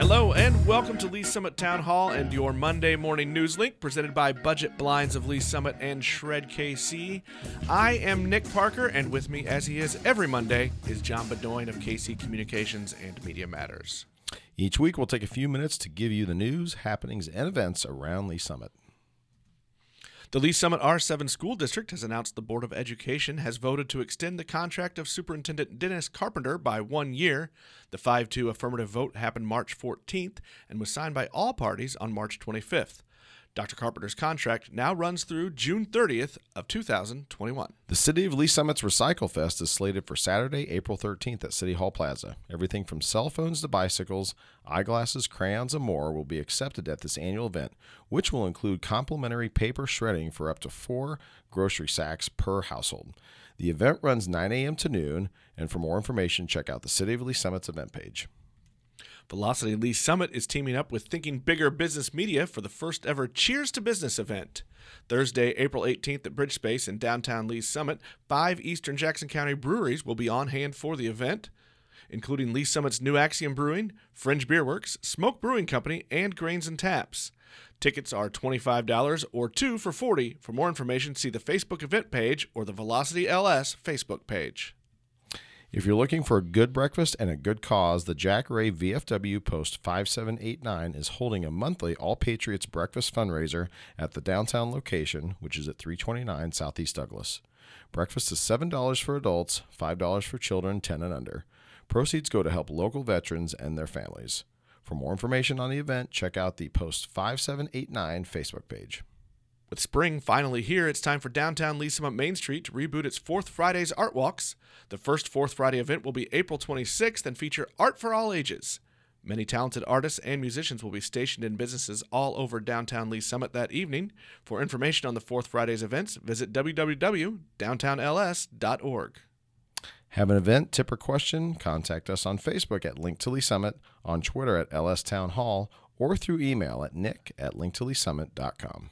Hello and welcome to Lee's Summit Town Hall and your Monday morning news link presented by Budget Blinds of Lee's Summit and Shred KC. I am Nick Parker, and with me, as he is every Monday, is John Bedoin of KC Communications and Media Matters. Each week, we'll take a few minutes to give you the news, happenings, and events around Lee's Summit. The Lee's Summit R7 School District has announced the Board of Education has voted to extend the contract of Superintendent Dennis Carpenter by one year. The 5 2 affirmative vote happened March 14th and was signed by all parties on March 25th. Dr. Carpenter's contract now runs through June 30th of 2021. The City of Lee's Summit's Recycle Fest is slated for Saturday, April 13th at City Hall Plaza. Everything from cell phones to bicycles, eyeglasses, crayons, and more will be accepted at this annual event, which will include complimentary paper shredding for up to four grocery sacks per household. The event runs 9 a.m. to noon, and for more information, check out the City of Lee's Summit's event page. Velocity Lee's Summit is teaming up with Thinking Bigger Business Media for the first ever Cheers to Business event. Thursday, April 18th at Bridge Space in downtown Lee's Summit, five Eastern Jackson County breweries will be on hand for the event, including Lee's Summit's New Axiom Brewing, Fringe Beer Works, Smoke Brewing Company, and Grains and Taps. Tickets are $25 or 2 for 40. For more information, see the Facebook event page or the Velocity LS Facebook page. If you're looking for a good breakfast and a good cause, the Jack Ray VFW Post 5789 is holding a monthly All Patriots breakfast fundraiser at the downtown location, which is at 329 Southeast Douglas. Breakfast is $7 for adults, $5 for children 10 and under. Proceeds go to help local veterans and their families. For more information on the event, check out the Post 5789 Facebook page. With spring finally here, it's time for downtown Lee's Summit Main Street to reboot its Fourth Fridays Art Walks. The first Fourth Friday event will be April 26th and feature art for all ages. Many talented artists and musicians will be stationed in businesses all over downtown Lee's Summit that evening. For information on the Fourth Fridays events, visit www.downtownls.org. Have an event, tip, or question? Contact us on Facebook at Link to Lee's Summit, on Twitter at LS Town Hall, or through email at nick at linktoleesummit.com.